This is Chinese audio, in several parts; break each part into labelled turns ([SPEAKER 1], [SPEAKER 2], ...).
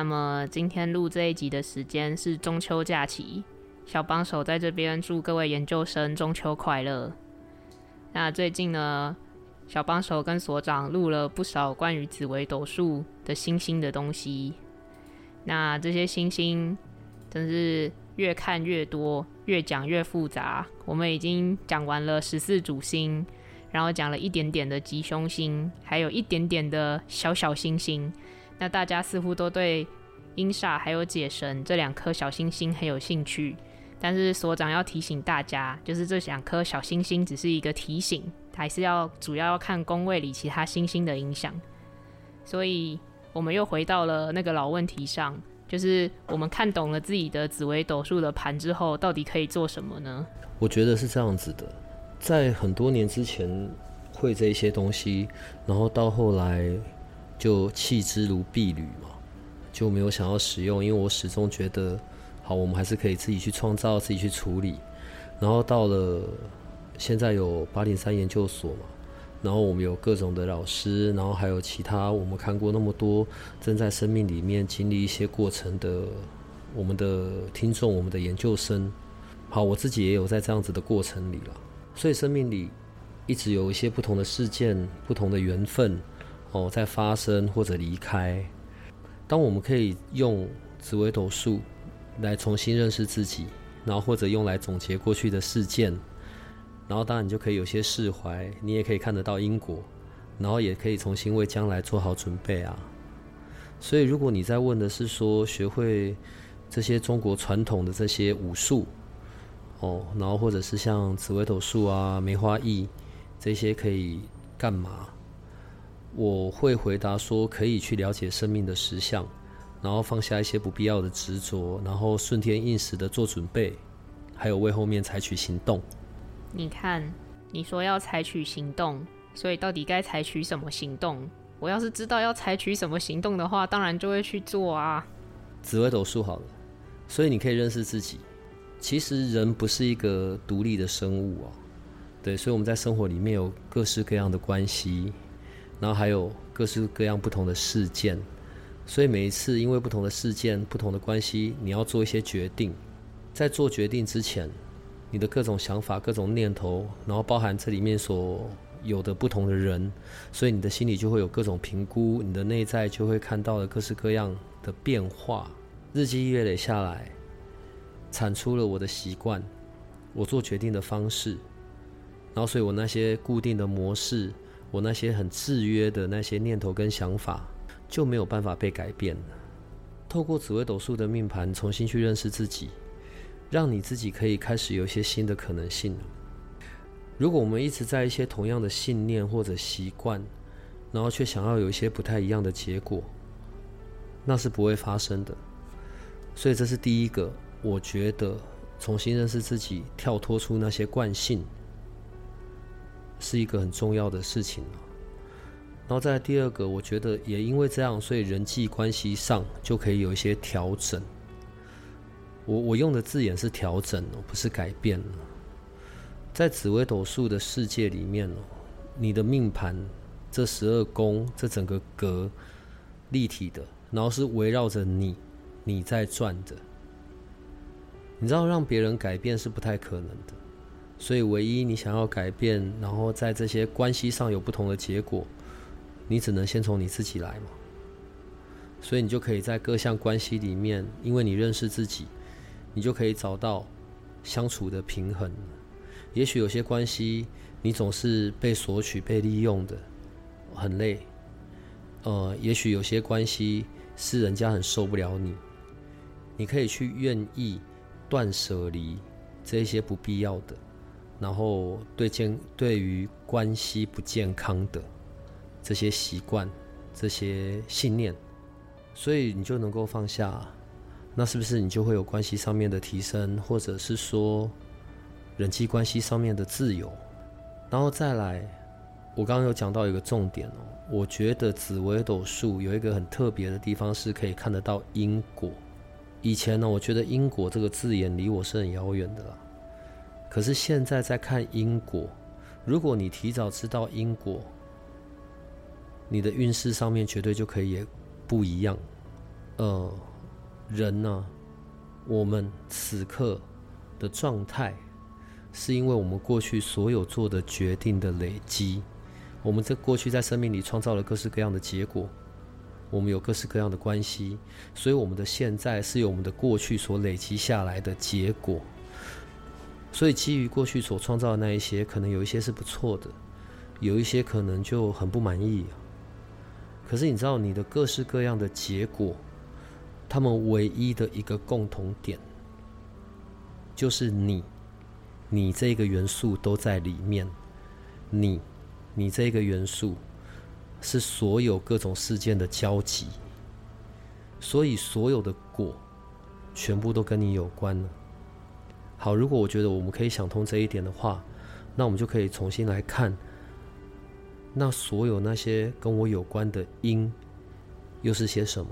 [SPEAKER 1] 那么今天录这一集的时间是中秋假期，小帮手在这边祝各位研究生中秋快乐。那最近呢，小帮手跟所长录了不少关于紫微斗数的星星的东西。那这些星星真是越看越多，越讲越复杂。我们已经讲完了十四主星，然后讲了一点点的吉凶星，还有一点点的小小星星。那大家似乎都对英煞还有解神这两颗小星星很有兴趣，但是所长要提醒大家，就是这两颗小星星只是一个提醒，还是要主要要看宫位里其他星星的影响。所以我们又回到了那个老问题上，就是我们看懂了自己的紫微斗数的盘之后，到底可以做什么呢？
[SPEAKER 2] 我觉得是这样子的，在很多年之前会这一些东西，然后到后来。就弃之如敝履嘛，就没有想要使用，因为我始终觉得，好，我们还是可以自己去创造，自己去处理。然后到了现在有八零三研究所嘛，然后我们有各种的老师，然后还有其他我们看过那么多正在生命里面经历一些过程的我们的听众，我们的研究生。好，我自己也有在这样子的过程里了，所以生命里一直有一些不同的事件，不同的缘分。哦，在发生或者离开。当我们可以用紫微斗数来重新认识自己，然后或者用来总结过去的事件，然后当然你就可以有些释怀，你也可以看得到因果，然后也可以重新为将来做好准备啊。所以，如果你在问的是说学会这些中国传统的这些武术，哦，然后或者是像紫微斗数啊、梅花易这些可以干嘛？我会回答说，可以去了解生命的实相，然后放下一些不必要的执着，然后顺天应时的做准备，还有为后面采取行动。
[SPEAKER 1] 你看，你说要采取行动，所以到底该采取什么行动？我要是知道要采取什么行动的话，当然就会去做啊。
[SPEAKER 2] 紫微斗数好了，所以你可以认识自己。其实人不是一个独立的生物啊，对，所以我们在生活里面有各式各样的关系。然后还有各式各样不同的事件，所以每一次因为不同的事件、不同的关系，你要做一些决定。在做决定之前，你的各种想法、各种念头，然后包含这里面所有的不同的人，所以你的心里就会有各种评估，你的内在就会看到了各式各样的变化。日积月累下来，产出了我的习惯，我做决定的方式，然后所以我那些固定的模式。我那些很制约的那些念头跟想法就没有办法被改变了。透过紫微斗数的命盘重新去认识自己，让你自己可以开始有一些新的可能性。如果我们一直在一些同样的信念或者习惯，然后却想要有一些不太一样的结果，那是不会发生的。所以这是第一个，我觉得重新认识自己，跳脱出那些惯性。是一个很重要的事情然后再第二个，我觉得也因为这样，所以人际关系上就可以有一些调整。我我用的字眼是调整哦，不是改变在紫微斗数的世界里面哦，你的命盘这十二宫这整个格立体的，然后是围绕着你你在转的。你知道让别人改变是不太可能的。所以，唯一你想要改变，然后在这些关系上有不同的结果，你只能先从你自己来嘛。所以，你就可以在各项关系里面，因为你认识自己，你就可以找到相处的平衡。也许有些关系，你总是被索取、被利用的，很累。呃，也许有些关系是人家很受不了你，你可以去愿意断舍离这些不必要的。然后对健对于关系不健康的这些习惯、这些信念，所以你就能够放下。那是不是你就会有关系上面的提升，或者是说人际关系上面的自由？然后再来，我刚刚有讲到一个重点哦，我觉得紫微斗数有一个很特别的地方，是可以看得到因果。以前呢，我觉得因果这个字眼离我是很遥远的啦。可是现在在看因果，如果你提早知道因果，你的运势上面绝对就可以也不一样。呃。人呢，我们此刻的状态，是因为我们过去所有做的决定的累积。我们在过去在生命里创造了各式各样的结果，我们有各式各样的关系，所以我们的现在是由我们的过去所累积下来的结果。所以基于过去所创造的那一些，可能有一些是不错的，有一些可能就很不满意。可是你知道，你的各式各样的结果。他们唯一的一个共同点，就是你，你这个元素都在里面。你，你这个元素是所有各种事件的交集，所以所有的果全部都跟你有关了。好，如果我觉得我们可以想通这一点的话，那我们就可以重新来看，那所有那些跟我有关的因，又是些什么？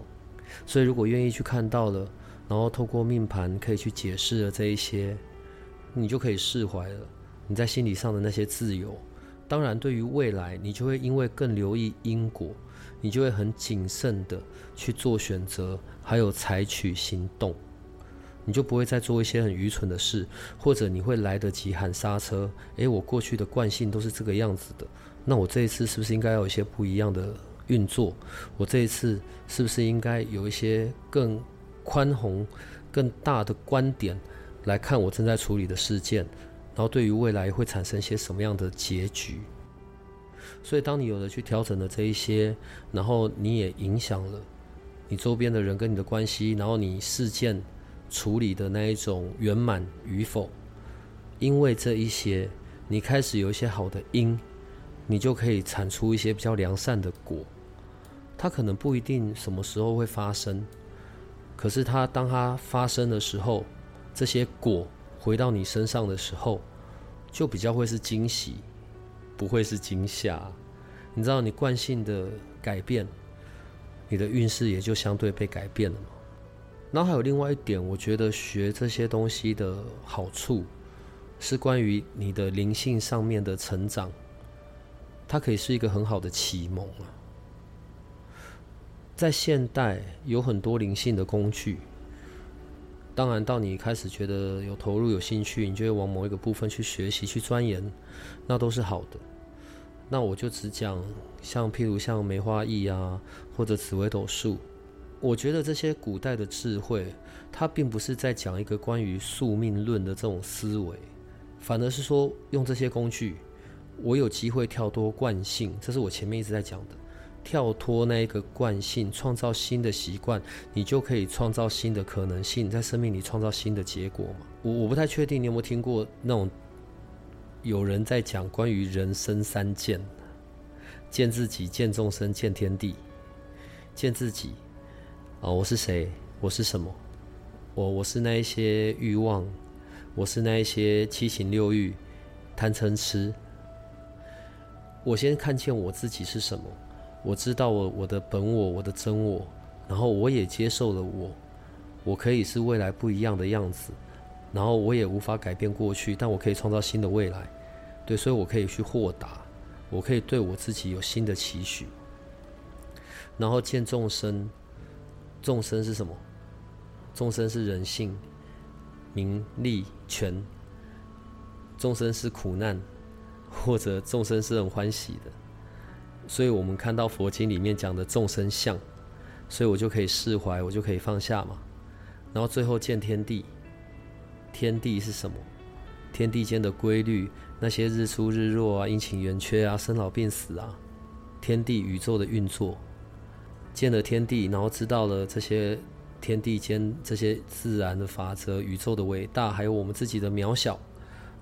[SPEAKER 2] 所以，如果愿意去看到了，然后透过命盘可以去解释了这一些，你就可以释怀了。你在心理上的那些自由，当然对于未来，你就会因为更留意因果，你就会很谨慎的去做选择，还有采取行动，你就不会再做一些很愚蠢的事，或者你会来得及喊刹车。诶，我过去的惯性都是这个样子的，那我这一次是不是应该有一些不一样的？运作，我这一次是不是应该有一些更宽宏、更大的观点来看我正在处理的事件，然后对于未来会产生一些什么样的结局？所以，当你有了去调整的这一些，然后你也影响了你周边的人跟你的关系，然后你事件处理的那一种圆满与否，因为这一些，你开始有一些好的因，你就可以产出一些比较良善的果。它可能不一定什么时候会发生，可是它当它发生的时候，这些果回到你身上的时候，就比较会是惊喜，不会是惊吓。你知道，你惯性的改变，你的运势也就相对被改变了嘛。然后还有另外一点，我觉得学这些东西的好处，是关于你的灵性上面的成长，它可以是一个很好的启蒙啊。在现代有很多灵性的工具，当然到你开始觉得有投入、有兴趣，你就会往某一个部分去学习、去钻研，那都是好的。那我就只讲像譬如像梅花易啊，或者紫微斗数，我觉得这些古代的智慧，它并不是在讲一个关于宿命论的这种思维，反而是说用这些工具，我有机会跳脱惯性，这是我前面一直在讲的。跳脱那一个惯性，创造新的习惯，你就可以创造新的可能性，在生命里创造新的结果嘛？我我不太确定你有没有听过那种有人在讲关于人生三见：见自己、见众生、见天地。见自己啊，我是谁？我是什么？我我是那一些欲望，我是那一些七情六欲、贪嗔痴。我先看见我自己是什么。我知道我我的本我我的真我，然后我也接受了我，我可以是未来不一样的样子，然后我也无法改变过去，但我可以创造新的未来，对，所以我可以去豁达，我可以对我自己有新的期许，然后见众生，众生是什么？众生是人性，名利权，众生是苦难，或者众生是很欢喜的。所以我们看到佛经里面讲的众生相，所以我就可以释怀，我就可以放下嘛。然后最后见天地，天地是什么？天地间的规律，那些日出日落啊，阴晴圆缺啊，生老病死啊，天地宇宙的运作，见了天地，然后知道了这些天地间这些自然的法则，宇宙的伟大，还有我们自己的渺小，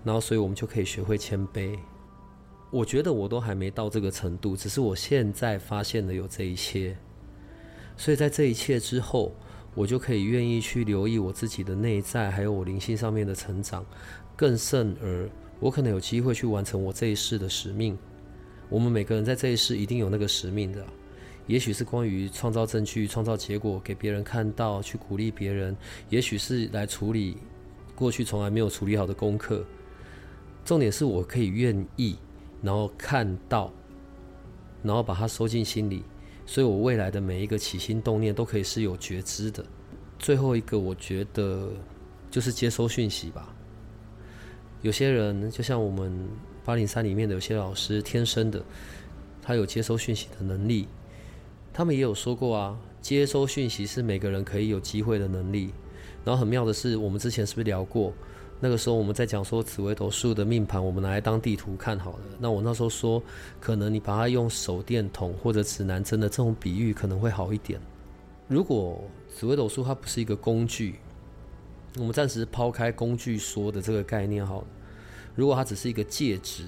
[SPEAKER 2] 然后所以我们就可以学会谦卑。我觉得我都还没到这个程度，只是我现在发现了有这一切，所以在这一切之后，我就可以愿意去留意我自己的内在，还有我灵性上面的成长，更甚而我可能有机会去完成我这一世的使命。我们每个人在这一世一定有那个使命的，也许是关于创造证据、创造结果给别人看到，去鼓励别人；也许是来处理过去从来没有处理好的功课。重点是我可以愿意。然后看到，然后把它收进心里，所以我未来的每一个起心动念都可以是有觉知的。最后一个，我觉得就是接收讯息吧。有些人就像我们八零三里面的有些老师，天生的，他有接收讯息的能力。他们也有说过啊，接收讯息是每个人可以有机会的能力。然后很妙的是，我们之前是不是聊过？那个时候我们在讲说紫微斗数的命盘，我们拿来当地图看好了。那我那时候说，可能你把它用手电筒或者指南针的这种比喻可能会好一点。如果紫微斗数它不是一个工具，我们暂时抛开工具说的这个概念好了。如果它只是一个介质，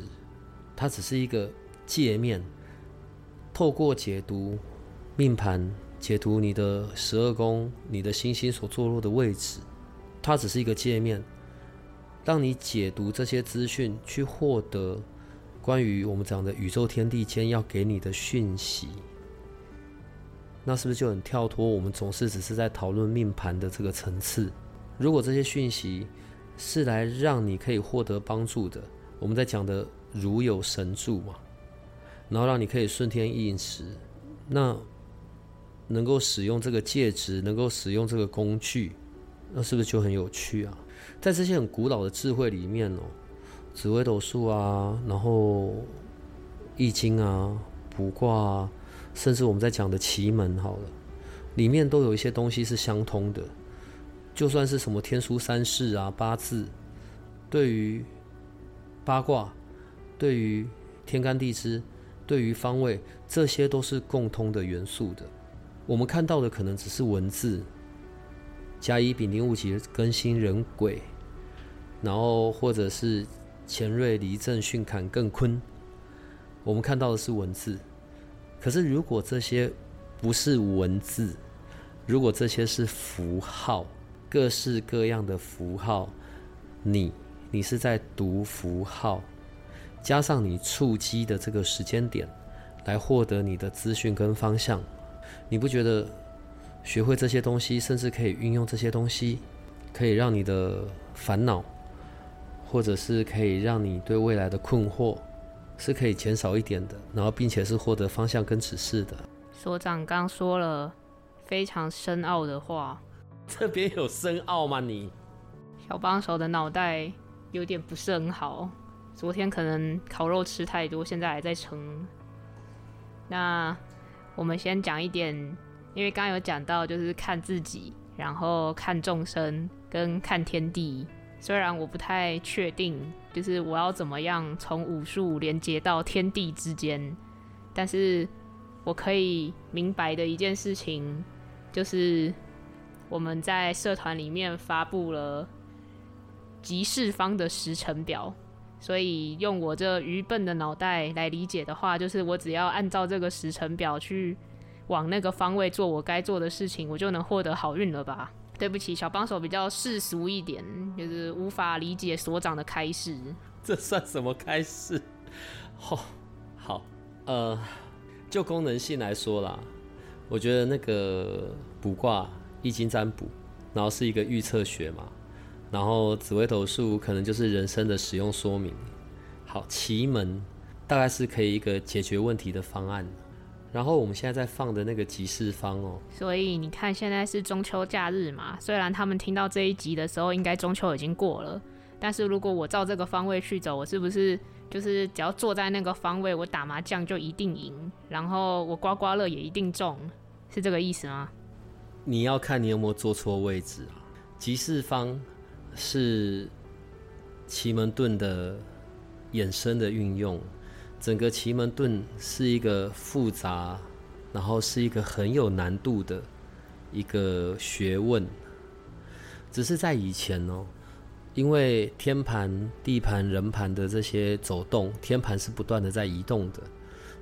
[SPEAKER 2] 它只是一个界面，透过解读命盘，解读你的十二宫、你的星星所坐落的位置，它只是一个界面。当你解读这些资讯，去获得关于我们讲的宇宙天地间要给你的讯息，那是不是就很跳脱？我们总是只是在讨论命盘的这个层次。如果这些讯息是来让你可以获得帮助的，我们在讲的如有神助嘛，然后让你可以顺天应时，那能够使用这个介质，能够使用这个工具，那是不是就很有趣啊？在这些很古老的智慧里面哦，紫微斗数啊，然后易经啊、卜卦啊，甚至我们在讲的奇门好了，里面都有一些东西是相通的。就算是什么天书三世啊、八字，对于八卦、对于天干地支、对于方位，这些都是共通的元素的。我们看到的可能只是文字。甲乙丙丁戊己庚辛壬癸，然后或者是乾瑞离震巽坎艮坤，我们看到的是文字。可是如果这些不是文字，如果这些是符号，各式各样的符号，你你是在读符号，加上你触机的这个时间点，来获得你的资讯跟方向，你不觉得？学会这些东西，甚至可以运用这些东西，可以让你的烦恼，或者是可以让你对未来的困惑，是可以减少一点的。然后，并且是获得方向跟指示的。
[SPEAKER 1] 所长刚说了非常深奥的话，
[SPEAKER 2] 这边有深奥吗？你
[SPEAKER 1] 小帮手的脑袋有点不是很好，昨天可能烤肉吃太多，现在还在撑。那我们先讲一点。因为刚刚有讲到，就是看自己，然后看众生，跟看天地。虽然我不太确定，就是我要怎么样从武术连接到天地之间，但是我可以明白的一件事情，就是我们在社团里面发布了集市方的时程表，所以用我这愚笨的脑袋来理解的话，就是我只要按照这个时辰表去。往那个方位做我该做的事情，我就能获得好运了吧？对不起，小帮手比较世俗一点，就是无法理解所长的开示。
[SPEAKER 2] 这算什么开示？好，好，呃，就功能性来说啦，我觉得那个卜卦、易经占卜，然后是一个预测学嘛，然后紫微斗数可能就是人生的使用说明。好，奇门大概是可以一个解决问题的方案。然后我们现在在放的那个集市方哦，
[SPEAKER 1] 所以你看现在是中秋假日嘛，虽然他们听到这一集的时候，应该中秋已经过了，但是如果我照这个方位去走，我是不是就是只要坐在那个方位，我打麻将就一定赢，然后我刮刮乐也一定中，是这个意思吗？
[SPEAKER 2] 你要看你有没有坐错位置啊。集市方是奇门遁的衍生的运用。整个奇门遁是一个复杂，然后是一个很有难度的一个学问。只是在以前哦，因为天盘、地盘、人盘的这些走动，天盘是不断的在移动的，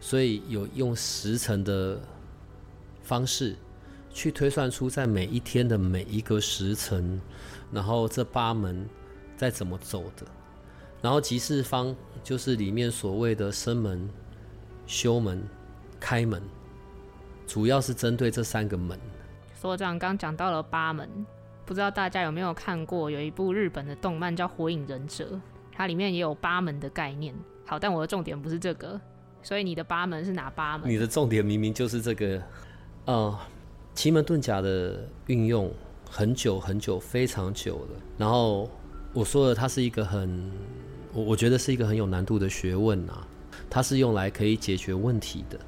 [SPEAKER 2] 所以有用时辰的方式去推算出在每一天的每一个时辰，然后这八门在怎么走的。然后集市方就是里面所谓的生门、修门、开门，主要是针对这三个门。
[SPEAKER 1] 所长刚讲到了八门，不知道大家有没有看过有一部日本的动漫叫《火影忍者》，它里面也有八门的概念。好，但我的重点不是这个，所以你的八门是哪八门？
[SPEAKER 2] 你的重点明明就是这个，呃，奇门遁甲的运用很久很久，非常久了。然后我说的，它是一个很。我我觉得是一个很有难度的学问啊，它是用来可以解决问题的。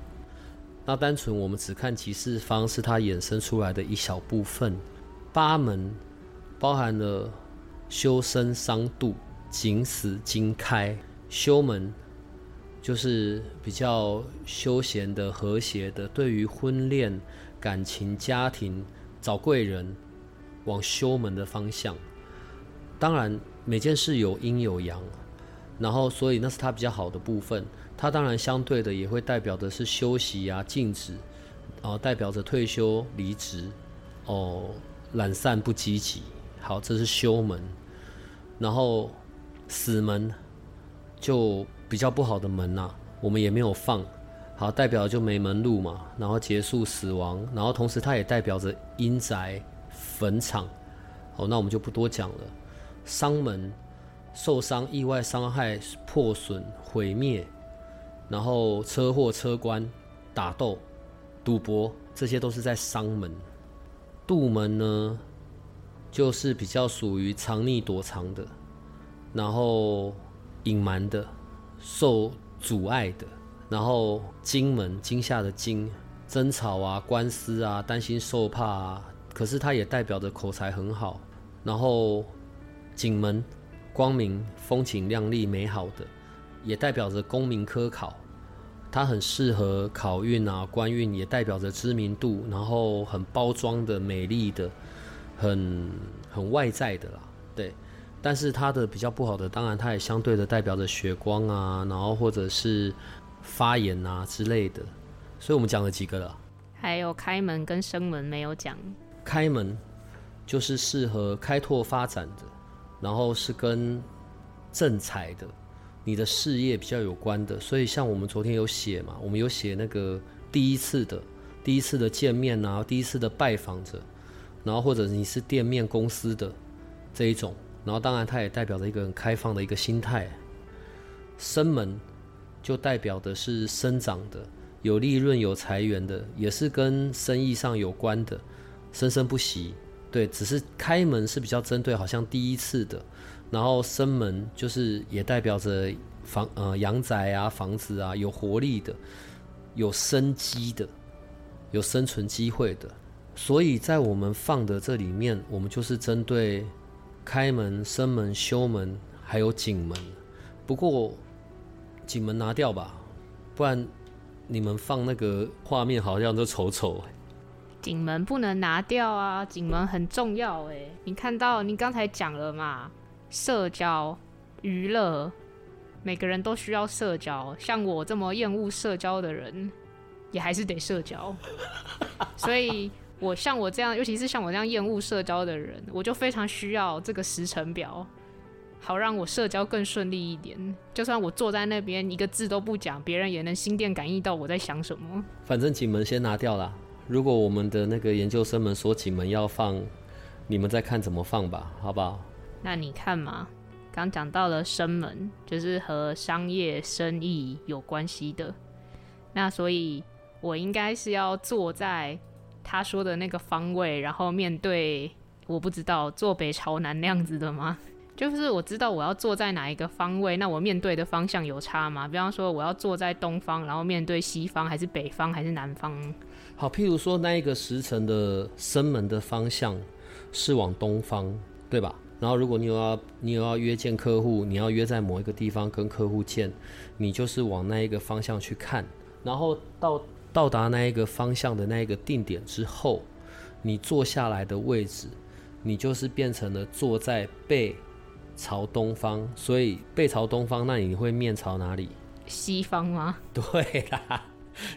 [SPEAKER 2] 那单纯我们只看其四方，是它衍生出来的一小部分。八门包含了修身、伤度、景死、经开。修门就是比较休闲的、和谐的，对于婚恋、感情、家庭、找贵人，往修门的方向。当然，每件事有阴有阳。然后，所以那是他比较好的部分。他当然相对的也会代表的是休息啊、静止，啊，代表着退休、离职，哦，懒散不积极。好，这是休门。然后死门就比较不好的门呐，我们也没有放。好，代表就没门路嘛。然后结束死亡，然后同时它也代表着阴宅、坟场。好，那我们就不多讲了。伤门。受伤、意外伤害、破损、毁灭，然后车祸、车关、打斗、赌博，这些都是在伤门。杜门呢，就是比较属于藏匿躲藏的，然后隐瞒的、受阻碍的。然后惊门，惊吓的惊，争吵啊、官司啊、担心受怕啊。可是它也代表着口才很好。然后景门。光明、风景亮丽、美好的，也代表着功名科考，它很适合考运啊、官运，也代表着知名度，然后很包装的、美丽的，很很外在的啦。对，但是它的比较不好的，当然它也相对的代表着血光啊，然后或者是发言啊之类的。所以我们讲了几个了，
[SPEAKER 1] 还有开门跟生门没有讲。
[SPEAKER 2] 开门就是适合开拓发展的。然后是跟正财的，你的事业比较有关的，所以像我们昨天有写嘛，我们有写那个第一次的、第一次的见面啊，第一次的拜访者，然后或者你是店面公司的这一种，然后当然它也代表着一个很开放的一个心态。生门就代表的是生长的、有利润、有财源的，也是跟生意上有关的，生生不息。对，只是开门是比较针对好像第一次的，然后生门就是也代表着房呃阳宅啊房子啊有活力的，有生机的，有生存机会的，所以在我们放的这里面，我们就是针对开门、生门、修门还有景门。不过景门拿掉吧，不然你们放那个画面好像都丑丑。
[SPEAKER 1] 景门不能拿掉啊！景门很重要哎，你看到你刚才讲了嘛？社交、娱乐，每个人都需要社交。像我这么厌恶社交的人，也还是得社交。所以，我像我这样，尤其是像我这样厌恶社交的人，我就非常需要这个时程表，好让我社交更顺利一点。就算我坐在那边一个字都不讲，别人也能心电感应到我在想什么。
[SPEAKER 2] 反正景门先拿掉了。如果我们的那个研究生们说几门要放，你们再看怎么放吧，好不好？
[SPEAKER 1] 那你看嘛，刚讲到了生门，就是和商业生意有关系的。那所以，我应该是要坐在他说的那个方位，然后面对我不知道坐北朝南那样子的吗？就是我知道我要坐在哪一个方位，那我面对的方向有差吗？比方说我要坐在东方，然后面对西方，还是北方，还是南方？
[SPEAKER 2] 好，譬如说那一个时辰的生门的方向是往东方，对吧？然后如果你有要你有要约见客户，你要约在某一个地方跟客户见，你就是往那一个方向去看。然后到到达那一个方向的那一个定点之后，你坐下来的位置，你就是变成了坐在背朝东方，所以背朝东方，那你会面朝哪里？
[SPEAKER 1] 西方吗？
[SPEAKER 2] 对啦，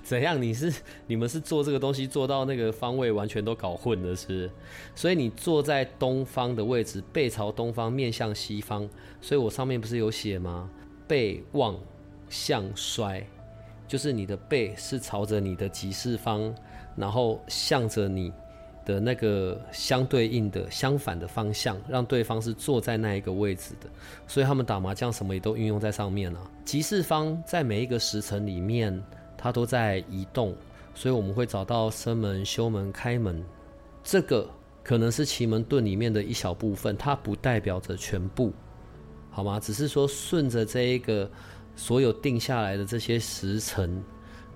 [SPEAKER 2] 怎样？你是你们是做这个东西做到那个方位完全都搞混了，是？所以你坐在东方的位置，背朝东方，面向西方。所以我上面不是有写吗？背望向衰，就是你的背是朝着你的吉事方，然后向着你的那个相对应的相反的方向，让对方是坐在那一个位置的。所以他们打麻将什么也都运用在上面了。极事方在每一个时辰里面，它都在移动，所以我们会找到生门、修门、开门，这个可能是奇门遁里面的一小部分，它不代表着全部，好吗？只是说顺着这一个所有定下来的这些时辰，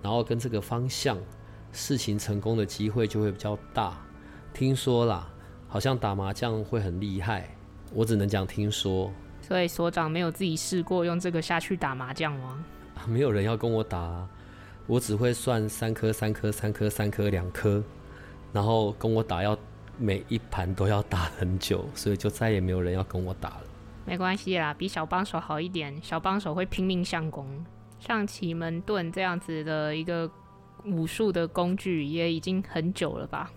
[SPEAKER 2] 然后跟这个方向，事情成功的机会就会比较大。听说啦，好像打麻将会很厉害，我只能讲听说。
[SPEAKER 1] 所以所长没有自己试过用这个下去打麻将吗？
[SPEAKER 2] 没有人要跟我打，我只会算三颗、三颗、三颗、三颗、两颗，然后跟我打要每一盘都要打很久，所以就再也没有人要跟我打了。
[SPEAKER 1] 没关系啦，比小帮手好一点。小帮手会拼命相攻，像奇门遁这样子的一个武术的工具也已经很久了吧？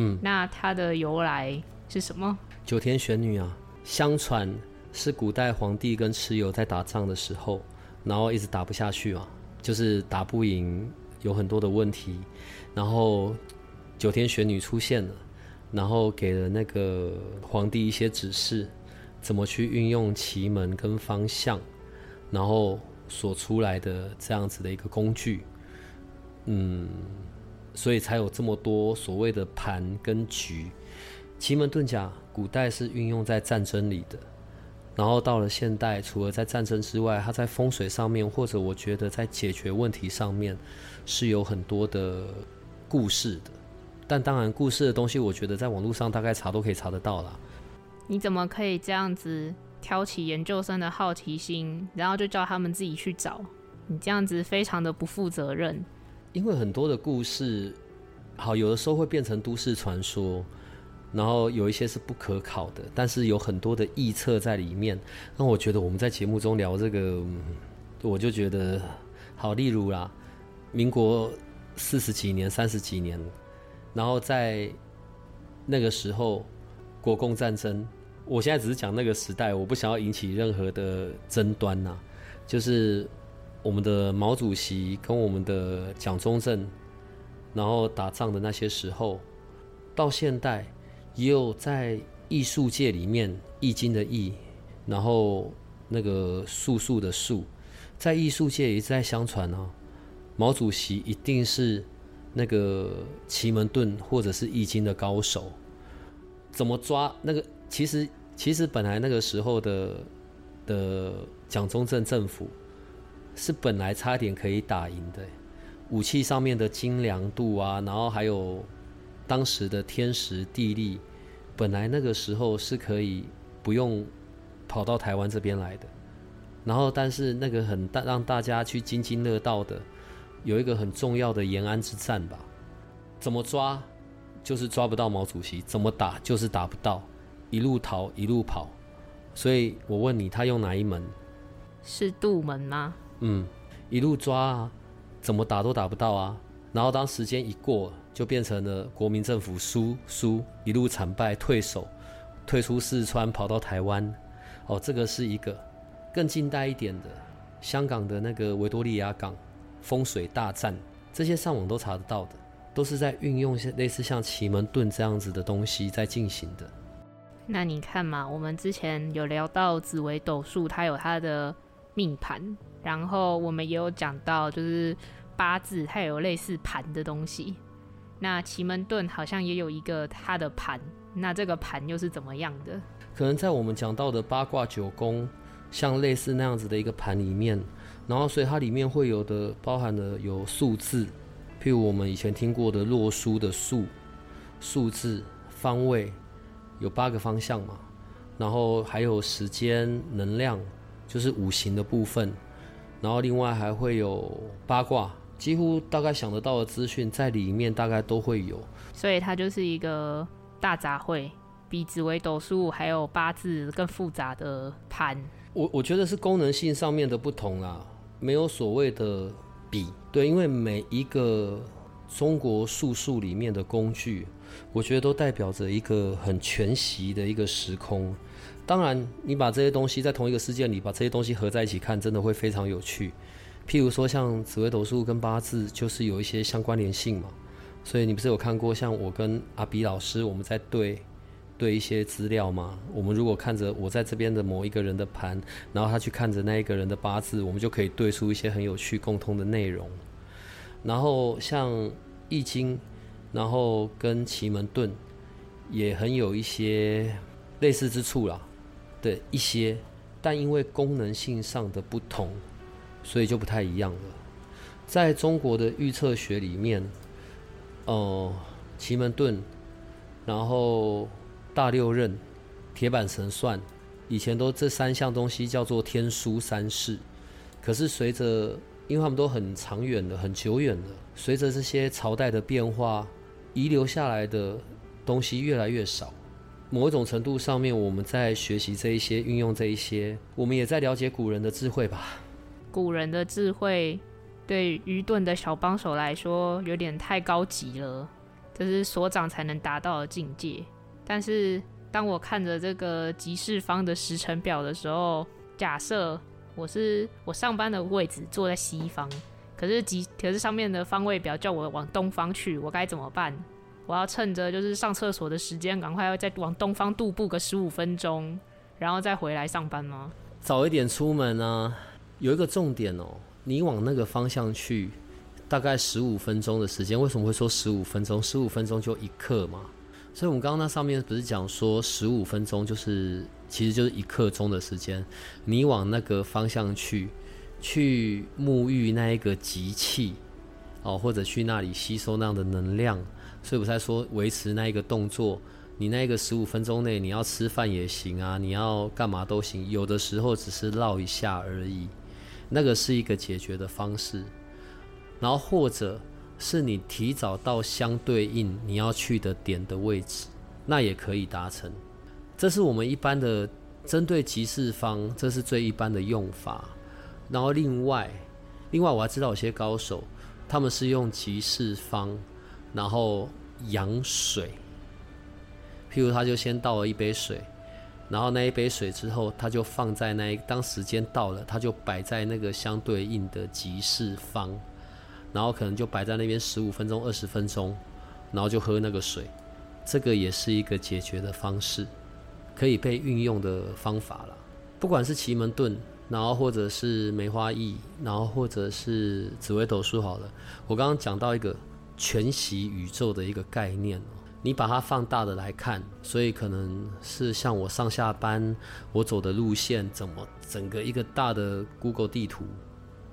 [SPEAKER 2] 嗯，
[SPEAKER 1] 那它的由来是什么？
[SPEAKER 2] 九天玄女啊，相传。是古代皇帝跟蚩尤在打仗的时候，然后一直打不下去啊，就是打不赢，有很多的问题，然后九天玄女出现了，然后给了那个皇帝一些指示，怎么去运用奇门跟方向，然后所出来的这样子的一个工具，嗯，所以才有这么多所谓的盘跟局。奇门遁甲古代是运用在战争里的。然后到了现代，除了在战争之外，它在风水上面，或者我觉得在解决问题上面，是有很多的故事的。但当然，故事的东西，我觉得在网络上大概查都可以查得到啦。
[SPEAKER 1] 你怎么可以这样子挑起研究生的好奇心，然后就叫他们自己去找？你这样子非常的不负责任。
[SPEAKER 2] 因为很多的故事，好有的时候会变成都市传说。然后有一些是不可考的，但是有很多的臆测在里面。那我觉得我们在节目中聊这个，我就觉得好。例如啦，民国四十几年、三十几年，然后在那个时候国共战争，我现在只是讲那个时代，我不想要引起任何的争端呐。就是我们的毛主席跟我们的蒋中正，然后打仗的那些时候，到现代。也有在艺术界里面，《易经》的“易”，然后那个“术数”的“术”，在艺术界也在相传啊。毛主席一定是那个奇门遁或者是《易经》的高手。怎么抓那个？其实，其实本来那个时候的的蒋中正政府是本来差点可以打赢的，武器上面的精良度啊，然后还有当时的天时地利。本来那个时候是可以不用跑到台湾这边来的，然后但是那个很大让大家去津津乐道的，有一个很重要的延安之战吧？怎么抓就是抓不到毛主席，怎么打就是打不到，一路逃一路跑。所以我问你，他用哪一门？
[SPEAKER 1] 是杜门吗？
[SPEAKER 2] 嗯，一路抓啊，怎么打都打不到啊。然后当时间一过。就变成了国民政府输输一路惨败退守，退出四川跑到台湾，哦，这个是一个更近代一点的香港的那个维多利亚港风水大战，这些上网都查得到的，都是在运用类似像奇门遁这样子的东西在进行的。
[SPEAKER 1] 那你看嘛，我们之前有聊到紫微斗数，它有它的命盘，然后我们也有讲到就是八字，它有类似盘的东西。那奇门遁好像也有一个它的盘，那这个盘又是怎么样的？
[SPEAKER 2] 可能在我们讲到的八卦九宫，像类似那样子的一个盘里面，然后所以它里面会有的包含了有数字，譬如我们以前听过的洛书的数，数字方位有八个方向嘛，然后还有时间能量，就是五行的部分，然后另外还会有八卦。几乎大概想得到的资讯在里面大概都会有，
[SPEAKER 1] 所以它就是一个大杂烩，比紫微斗数还有八字更复杂的盘。
[SPEAKER 2] 我我觉得是功能性上面的不同啦，没有所谓的比对，因为每一个中国术数里面的工具，我觉得都代表着一个很全息的一个时空。当然，你把这些东西在同一个事件里把这些东西合在一起看，真的会非常有趣。譬如说，像紫微斗数跟八字，就是有一些相关联性嘛。所以你不是有看过像我跟阿比老师我们在对对一些资料吗？我们如果看着我在这边的某一个人的盘，然后他去看着那一个人的八字，我们就可以对出一些很有趣共通的内容。然后像易经，然后跟奇门遁也很有一些类似之处啦。对一些，但因为功能性上的不同，所以就不太一样了。在中国的预测学里面，哦，奇门遁，然后大六壬、铁板神算，以前都这三项东西叫做天书三世。可是随着，因为他们都很长远的、很久远的，随着这些朝代的变化，遗留下来的东西越来越少。某一种程度上面，我们在学习这一些，运用这一些，我们也在了解古人的智慧吧。
[SPEAKER 1] 古人的智慧，对愚钝的小帮手来说，有点太高级了，这是所长才能达到的境界。但是，当我看着这个集市方的时辰表的时候，假设我是我上班的位置坐在西方，可是集可是上面的方位表叫我往东方去，我该怎么办？我要趁着就是上厕所的时间，赶快要再往东方踱步个十五分钟，然后再回来上班吗？
[SPEAKER 2] 早一点出门啊！有一个重点哦，你往那个方向去，大概十五分钟的时间。为什么会说十五分钟？十五分钟就一刻嘛。所以我们刚刚那上面不是讲说十五分钟就是其实就是一刻钟的时间。你往那个方向去，去沐浴那一个集气哦，或者去那里吸收那样的能量。所以我才说维持那一个动作，你那个十五分钟内你要吃饭也行啊，你要干嘛都行。有的时候只是绕一下而已，那个是一个解决的方式。然后或者是你提早到相对应你要去的点的位置，那也可以达成。这是我们一般的针对集市方，这是最一般的用法。然后另外，另外我还知道有些高手，他们是用集市方。然后养水，譬如他就先倒了一杯水，然后那一杯水之后，他就放在那一当时间到了，他就摆在那个相对应的集市方，然后可能就摆在那边十五分钟、二十分钟，然后就喝那个水，这个也是一个解决的方式，可以被运用的方法了。不管是奇门遁，然后或者是梅花易，然后或者是紫微斗数，好了，我刚刚讲到一个。全息宇宙的一个概念你把它放大的来看，所以可能是像我上下班我走的路线，怎么整个一个大的 Google 地图，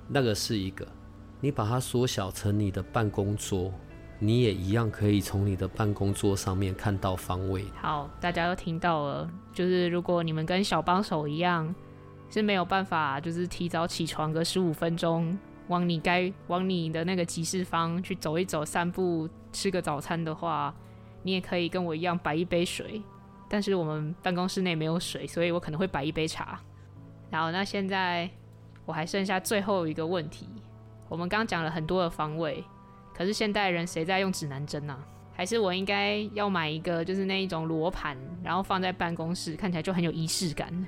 [SPEAKER 2] 那个是一个。你把它缩小成你的办公桌，你也一样可以从你的办公桌上面看到方位。
[SPEAKER 1] 好，大家都听到了，就是如果你们跟小帮手一样是没有办法，就是提早起床个十五分钟。往你该往你的那个集市方去走一走、散步、吃个早餐的话，你也可以跟我一样摆一杯水。但是我们办公室内没有水，所以我可能会摆一杯茶。然后，那现在我还剩下最后一个问题。我们刚讲了很多的方位，可是现代人谁在用指南针呢？还是我应该要买一个，就是那一种罗盘，然后放在办公室，看起来就很有仪式感？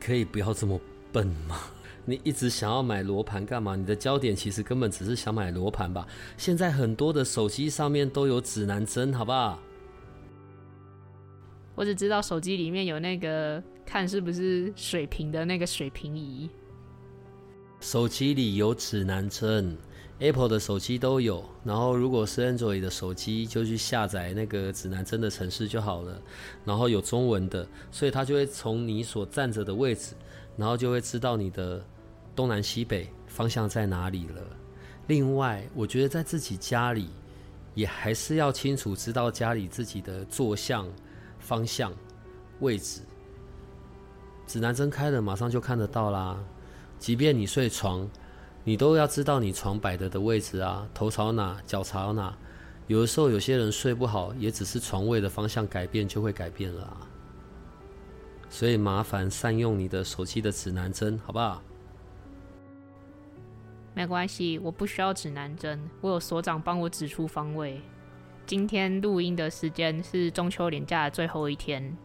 [SPEAKER 2] 可以不要这么笨吗？你一直想要买罗盘干嘛？你的焦点其实根本只是想买罗盘吧？现在很多的手机上面都有指南针，好不好？
[SPEAKER 1] 我只知道手机里面有那个看是不是水平的那个水平仪。
[SPEAKER 2] 手机里有指南针，Apple 的手机都有。然后如果是 Android 的手机，就去下载那个指南针的城市就好了。然后有中文的，所以它就会从你所站着的位置。然后就会知道你的东南西北方向在哪里了。另外，我觉得在自己家里也还是要清楚知道家里自己的坐向、方向、位置。指南针开了，马上就看得到啦。即便你睡床，你都要知道你床摆的的位置啊，头朝哪，脚朝哪。有的时候有些人睡不好，也只是床位的方向改变就会改变了啊。所以麻烦善用你的手机的指南针，好不好？
[SPEAKER 1] 没关系，我不需要指南针，我有所长帮我指出方位。今天录音的时间是中秋连假的最后一天，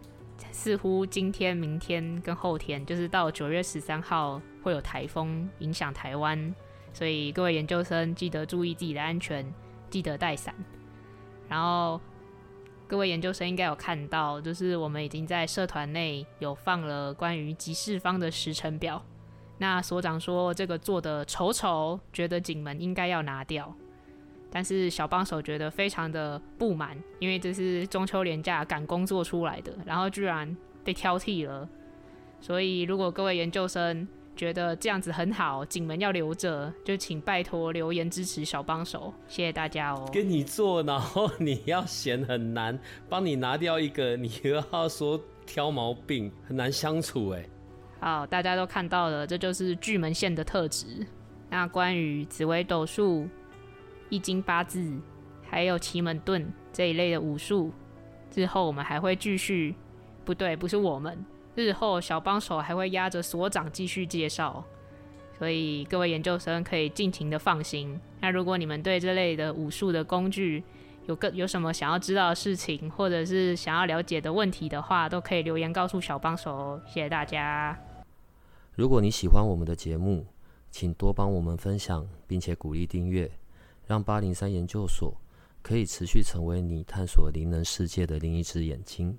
[SPEAKER 1] 似乎今天、明天跟后天，就是到九月十三号会有台风影响台湾，所以各位研究生记得注意自己的安全，记得带伞。然后各位研究生应该有看到，就是我们已经在社团内有放了关于集市方的时程表。那所长说这个做的丑丑，觉得警门应该要拿掉。但是小帮手觉得非常的不满，因为这是中秋连假赶工做出来的，然后居然被挑剔了。所以如果各位研究生觉得这样子很好，景门要留着，就请拜托留言支持小帮手，谢谢大家哦。
[SPEAKER 2] 跟你做，然后你要嫌很难，帮你拿掉一个，你又要说挑毛病，很难相处哎。
[SPEAKER 1] 好，大家都看到了，这就是巨门线的特质。那关于紫微斗数。易经八字，还有奇门遁这一类的武术，之后我们还会继续。不对，不是我们，日后小帮手还会压着所长继续介绍。所以各位研究生可以尽情的放心。那如果你们对这类的武术的工具有个有什么想要知道的事情，或者是想要了解的问题的话，都可以留言告诉小帮手哦。谢谢大家。
[SPEAKER 2] 如果你喜欢我们的节目，请多帮我们分享，并且鼓励订阅。让八零三研究所可以持续成为你探索灵能世界的另一只眼睛。